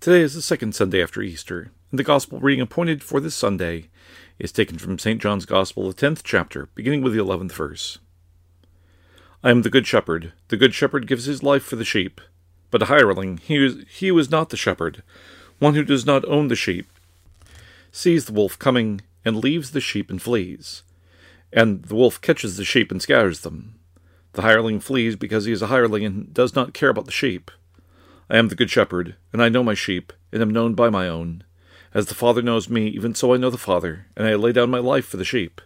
Today is the second Sunday after Easter, and the Gospel reading appointed for this Sunday is taken from St. John's Gospel, the tenth chapter, beginning with the eleventh verse. I am the Good Shepherd. The Good Shepherd gives his life for the sheep. But a hireling, he was, he who is not the shepherd, one who does not own the sheep, sees the wolf coming and leaves the sheep and flees. And the wolf catches the sheep and scatters them. The hireling flees because he is a hireling and does not care about the sheep. I am the good shepherd, and I know my sheep, and am known by my own. As the Father knows me, even so I know the Father, and I lay down my life for the sheep.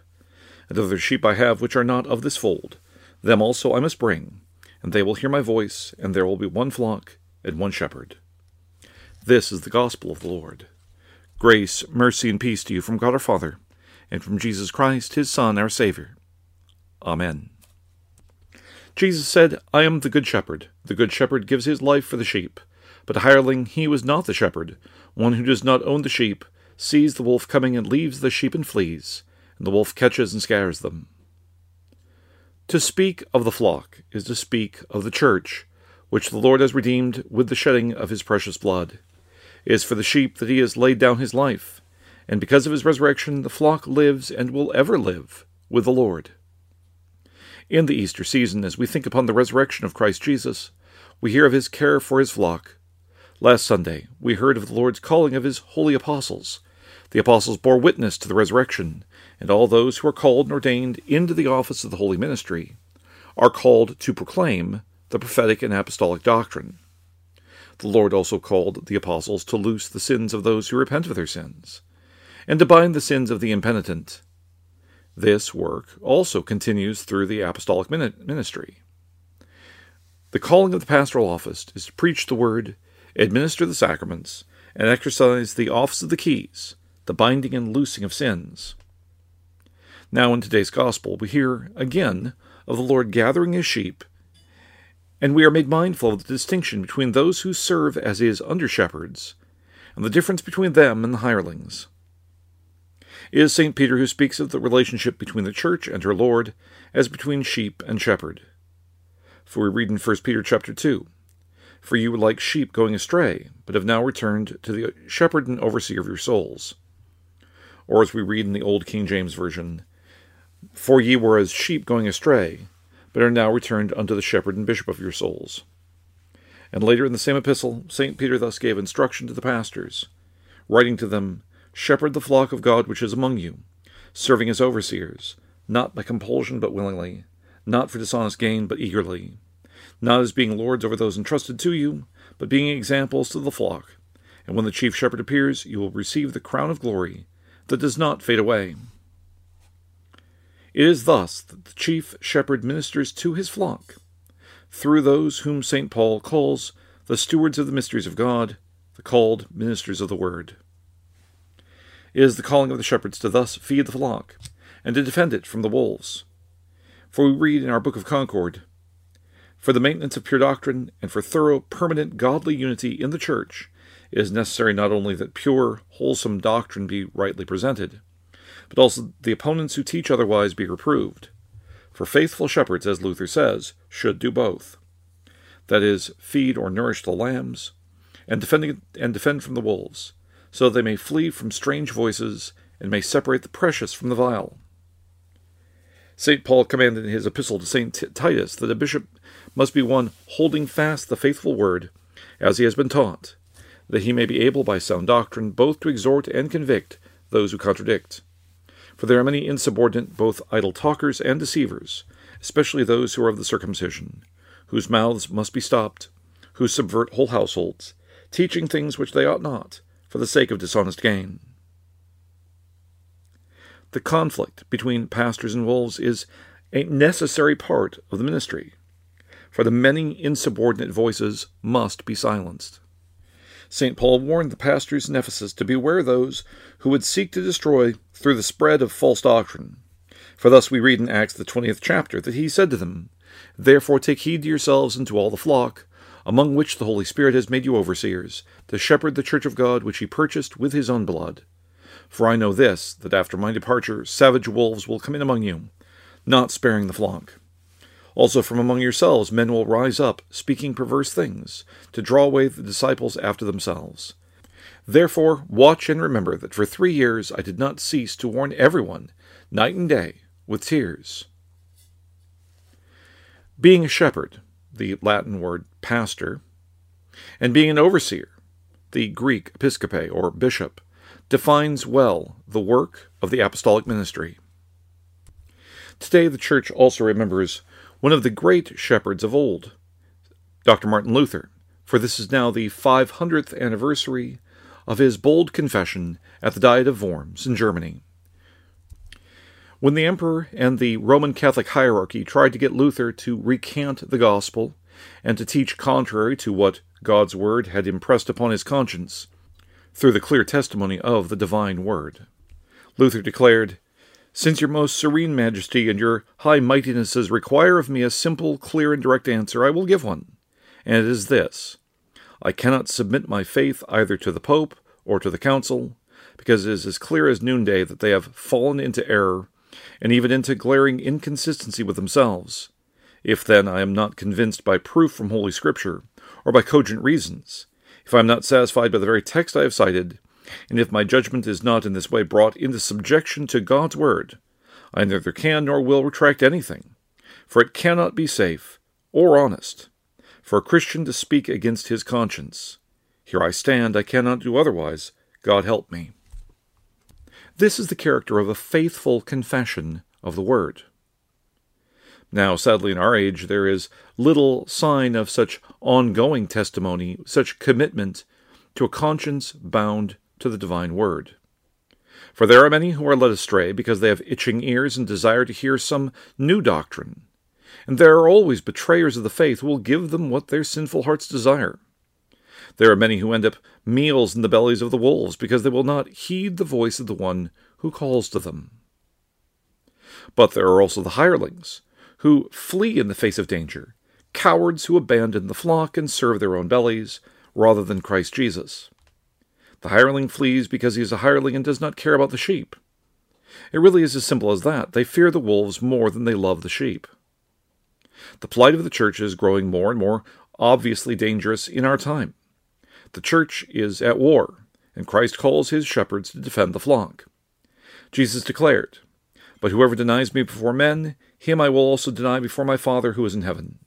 And other sheep I have which are not of this fold, them also I must bring, and they will hear my voice, and there will be one flock and one shepherd. This is the gospel of the Lord. Grace, mercy, and peace to you from God our Father, and from Jesus Christ, his Son, our Saviour. Amen. Jesus said, I am the good shepherd. The good shepherd gives his life for the sheep. But a hireling, he was not the shepherd. One who does not own the sheep, sees the wolf coming and leaves the sheep and flees, and the wolf catches and scatters them. To speak of the flock is to speak of the church, which the Lord has redeemed with the shedding of his precious blood. It is for the sheep that he has laid down his life, and because of his resurrection, the flock lives and will ever live with the Lord. In the Easter season, as we think upon the resurrection of Christ Jesus, we hear of his care for his flock. Last Sunday, we heard of the Lord's calling of his holy apostles. The apostles bore witness to the resurrection, and all those who are called and ordained into the office of the holy ministry are called to proclaim the prophetic and apostolic doctrine. The Lord also called the apostles to loose the sins of those who repent of their sins, and to bind the sins of the impenitent, this work also continues through the apostolic ministry. The calling of the pastoral office is to preach the word, administer the sacraments, and exercise the office of the keys, the binding and loosing of sins. Now, in today's gospel, we hear again of the Lord gathering his sheep, and we are made mindful of the distinction between those who serve as his under shepherds and the difference between them and the hirelings. Is St. Peter who speaks of the relationship between the church and her Lord as between sheep and shepherd. For we read in 1 Peter chapter 2, For you were like sheep going astray, but have now returned to the shepherd and overseer of your souls. Or as we read in the Old King James Version, For ye were as sheep going astray, but are now returned unto the shepherd and bishop of your souls. And later in the same epistle, St. Peter thus gave instruction to the pastors, writing to them, Shepherd the flock of God which is among you, serving as overseers, not by compulsion but willingly, not for dishonest gain but eagerly, not as being lords over those entrusted to you, but being examples to the flock. And when the chief shepherd appears, you will receive the crown of glory that does not fade away. It is thus that the chief shepherd ministers to his flock, through those whom St. Paul calls the stewards of the mysteries of God, the called ministers of the word. Is the calling of the shepherds to thus feed the flock, and to defend it from the wolves. For we read in our Book of Concord For the maintenance of pure doctrine, and for thorough, permanent, godly unity in the Church, it is necessary not only that pure, wholesome doctrine be rightly presented, but also the opponents who teach otherwise be reproved. For faithful shepherds, as Luther says, should do both. That is, feed or nourish the lambs, and defend, and defend from the wolves, so they may flee from strange voices and may separate the precious from the vile. St. Paul commanded in his epistle to St. Titus that a bishop must be one holding fast the faithful word, as he has been taught, that he may be able by sound doctrine both to exhort and convict those who contradict. For there are many insubordinate, both idle talkers and deceivers, especially those who are of the circumcision, whose mouths must be stopped, who subvert whole households, teaching things which they ought not, for the sake of dishonest gain. The conflict between pastors and wolves is a necessary part of the ministry, for the many insubordinate voices must be silenced. St. Paul warned the pastors in Ephesus to beware those who would seek to destroy through the spread of false doctrine. For thus we read in Acts the twentieth chapter that he said to them, Therefore take heed to yourselves and to all the flock, among which the Holy Spirit has made you overseers, to shepherd the church of God which he purchased with his own blood. For I know this, that after my departure savage wolves will come in among you, not sparing the flock. Also from among yourselves men will rise up, speaking perverse things, to draw away the disciples after themselves. Therefore, watch and remember that for three years I did not cease to warn everyone, night and day, with tears. Being a shepherd, the Latin word pastor, and being an overseer, the Greek episcope or bishop, defines well the work of the apostolic ministry. Today, the Church also remembers one of the great shepherds of old, Dr. Martin Luther, for this is now the 500th anniversary of his bold confession at the Diet of Worms in Germany. When the emperor and the Roman Catholic hierarchy tried to get Luther to recant the gospel and to teach contrary to what God's word had impressed upon his conscience through the clear testimony of the divine word, Luther declared, Since your most serene majesty and your high mightinesses require of me a simple, clear, and direct answer, I will give one, and it is this. I cannot submit my faith either to the Pope or to the Council, because it is as clear as noonday that they have fallen into error and even into glaring inconsistency with themselves. If then I am not convinced by proof from Holy Scripture, or by cogent reasons, if I am not satisfied by the very text I have cited, and if my judgment is not in this way brought into subjection to God's word, I neither can nor will retract anything, for it cannot be safe or honest for a Christian to speak against his conscience. Here I stand, I cannot do otherwise. God help me. This is the character of a faithful confession of the Word. Now, sadly, in our age, there is little sign of such ongoing testimony, such commitment to a conscience bound to the divine word. For there are many who are led astray because they have itching ears and desire to hear some new doctrine. And there are always betrayers of the faith who will give them what their sinful hearts desire. There are many who end up meals in the bellies of the wolves because they will not heed the voice of the one who calls to them. But there are also the hirelings, who flee in the face of danger, cowards who abandon the flock and serve their own bellies rather than Christ Jesus. The hireling flees because he is a hireling and does not care about the sheep. It really is as simple as that. They fear the wolves more than they love the sheep. The plight of the church is growing more and more obviously dangerous in our time. The church is at war, and Christ calls his shepherds to defend the flock. Jesus declared, But whoever denies me before men, him I will also deny before my Father who is in heaven.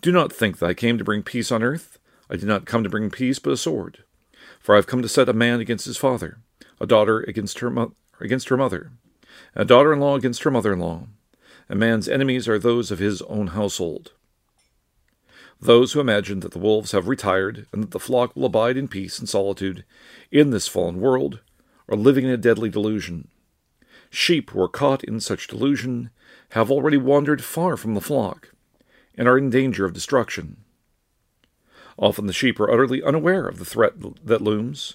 Do not think that I came to bring peace on earth. I did not come to bring peace, but a sword. For I have come to set a man against his father, a daughter against her, mo- against her mother, and a daughter in law against her mother in law. A man's enemies are those of his own household. Those who imagine that the wolves have retired and that the flock will abide in peace and solitude in this fallen world are living in a deadly delusion. Sheep who are caught in such delusion have already wandered far from the flock and are in danger of destruction. Often the sheep are utterly unaware of the threat that looms.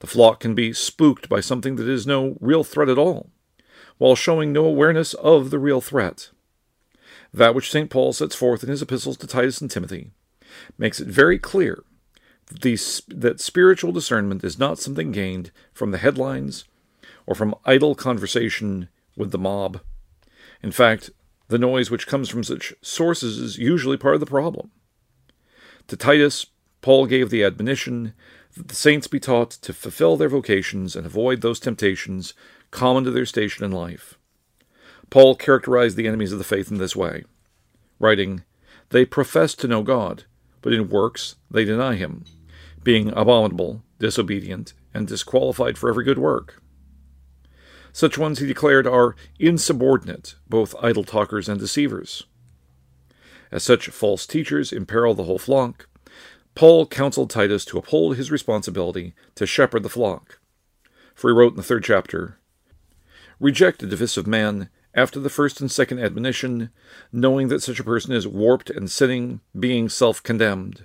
The flock can be spooked by something that is no real threat at all, while showing no awareness of the real threat. That which St. Paul sets forth in his epistles to Titus and Timothy makes it very clear that, the, that spiritual discernment is not something gained from the headlines or from idle conversation with the mob. In fact, the noise which comes from such sources is usually part of the problem. To Titus, Paul gave the admonition that the saints be taught to fulfill their vocations and avoid those temptations common to their station in life. Paul characterized the enemies of the faith in this way, writing, They profess to know God, but in works they deny him, being abominable, disobedient, and disqualified for every good work. Such ones, he declared, are insubordinate, both idle talkers and deceivers. As such false teachers imperil the whole flock, Paul counseled Titus to uphold his responsibility to shepherd the flock. For he wrote in the third chapter, Reject the divisive man after the first and second admonition, knowing that such a person is warped and sinning, being self condemned.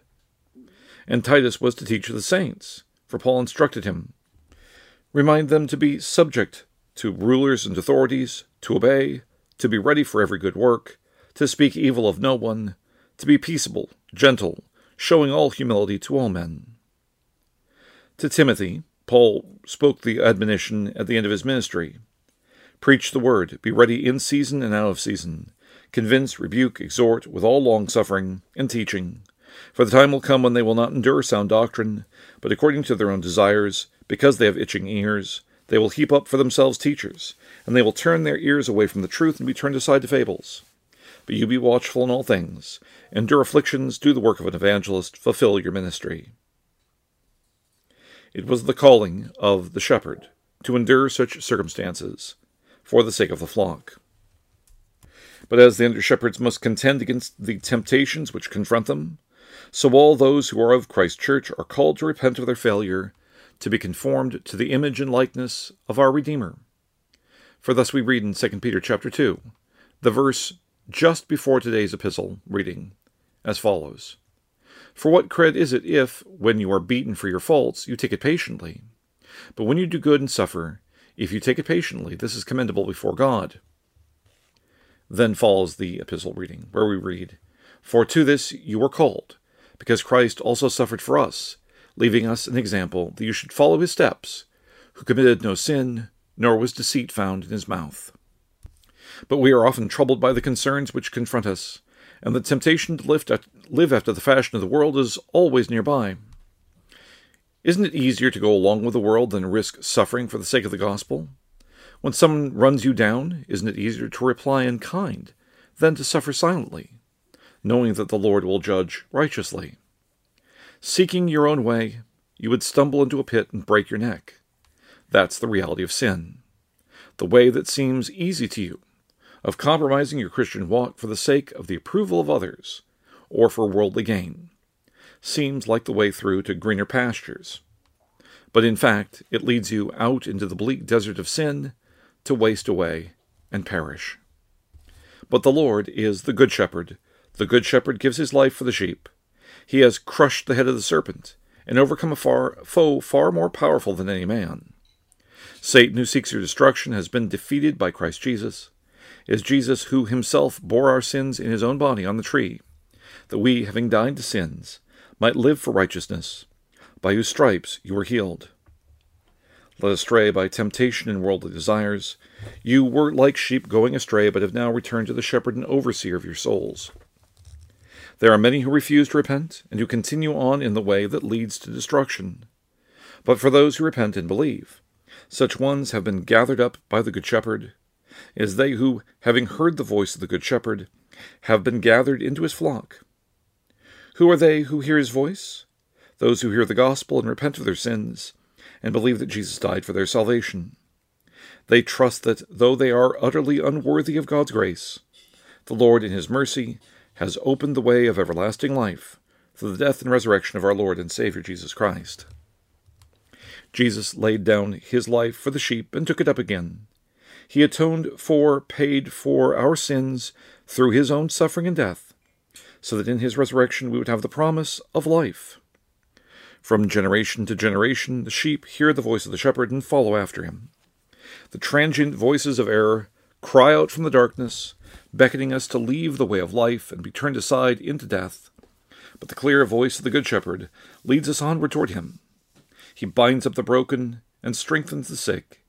And Titus was to teach the saints, for Paul instructed him. Remind them to be subject to rulers and authorities, to obey, to be ready for every good work, to speak evil of no one, to be peaceable, gentle, showing all humility to all men. To Timothy, Paul spoke the admonition at the end of his ministry Preach the word, be ready in season and out of season. Convince, rebuke, exhort with all longsuffering and teaching. For the time will come when they will not endure sound doctrine, but according to their own desires, because they have itching ears, they will heap up for themselves teachers, and they will turn their ears away from the truth and be turned aside to fables. But you be watchful in all things, endure afflictions, do the work of an evangelist, fulfill your ministry. It was the calling of the shepherd to endure such circumstances for the sake of the flock. But as the under shepherds must contend against the temptations which confront them, so all those who are of Christ's church are called to repent of their failure to be conformed to the image and likeness of our Redeemer. For thus we read in 2 Peter chapter 2, the verse just before today's epistle reading, as follows For what credit is it if, when you are beaten for your faults, you take it patiently? But when you do good and suffer, if you take it patiently, this is commendable before God. Then follows the epistle reading, where we read, For to this you were called, because Christ also suffered for us, leaving us an example that you should follow his steps, who committed no sin, nor was deceit found in his mouth. But we are often troubled by the concerns which confront us, and the temptation to live after the fashion of the world is always nearby. Isn't it easier to go along with the world than risk suffering for the sake of the gospel? When someone runs you down, isn't it easier to reply in kind than to suffer silently, knowing that the Lord will judge righteously? Seeking your own way, you would stumble into a pit and break your neck. That's the reality of sin. The way that seems easy to you, of compromising your Christian walk for the sake of the approval of others or for worldly gain, seems like the way through to greener pastures. But in fact, it leads you out into the bleak desert of sin to waste away and perish. But the Lord is the Good Shepherd. The Good Shepherd gives his life for the sheep. He has crushed the head of the serpent and overcome a far, foe far more powerful than any man. Satan, who seeks your destruction, has been defeated by Christ Jesus. It is Jesus who himself bore our sins in his own body on the tree, that we, having died to sins, might live for righteousness, by whose stripes you were healed. Led astray by temptation and worldly desires, you were like sheep going astray, but have now returned to the shepherd and overseer of your souls. There are many who refuse to repent, and who continue on in the way that leads to destruction. But for those who repent and believe, such ones have been gathered up by the Good Shepherd, as they who, having heard the voice of the Good Shepherd, have been gathered into his flock. Who are they who hear his voice? Those who hear the gospel and repent of their sins, and believe that Jesus died for their salvation. They trust that, though they are utterly unworthy of God's grace, the Lord, in his mercy, has opened the way of everlasting life through the death and resurrection of our Lord and Savior Jesus Christ. Jesus laid down his life for the sheep and took it up again. He atoned for, paid for our sins through his own suffering and death so that in his resurrection we would have the promise of life. From generation to generation, the sheep hear the voice of the shepherd and follow after him. The transient voices of error cry out from the darkness, beckoning us to leave the way of life and be turned aside into death. But the clear voice of the Good Shepherd leads us onward toward him. He binds up the broken and strengthens the sick.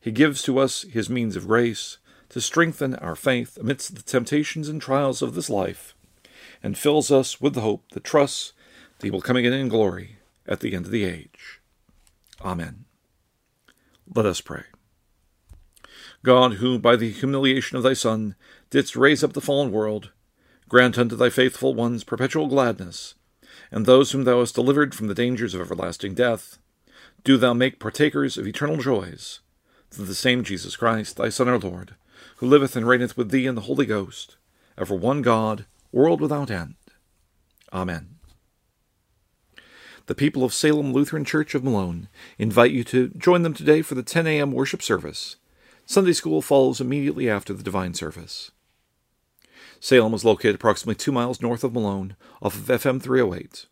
He gives to us his means of grace to strengthen our faith amidst the temptations and trials of this life and fills us with the hope that trust that he will come again in glory at the end of the age. Amen. Let us pray. God, who by the humiliation of thy Son didst raise up the fallen world, grant unto thy faithful ones perpetual gladness, and those whom thou hast delivered from the dangers of everlasting death, do thou make partakers of eternal joys, through the same Jesus Christ, thy Son our Lord, who liveth and reigneth with thee in the Holy Ghost, ever one God, world without end. Amen. The people of Salem Lutheran Church of Malone invite you to join them today for the 10 a.m. worship service. Sunday school follows immediately after the divine service. Salem is located approximately two miles north of Malone off of FM 308.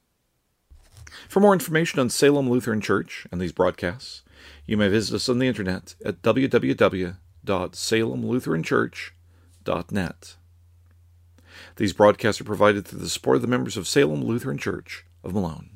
For more information on Salem Lutheran Church and these broadcasts, you may visit us on the internet at www.salemlutheranchurch.net. These broadcasts are provided through the support of the members of Salem Lutheran Church of Malone.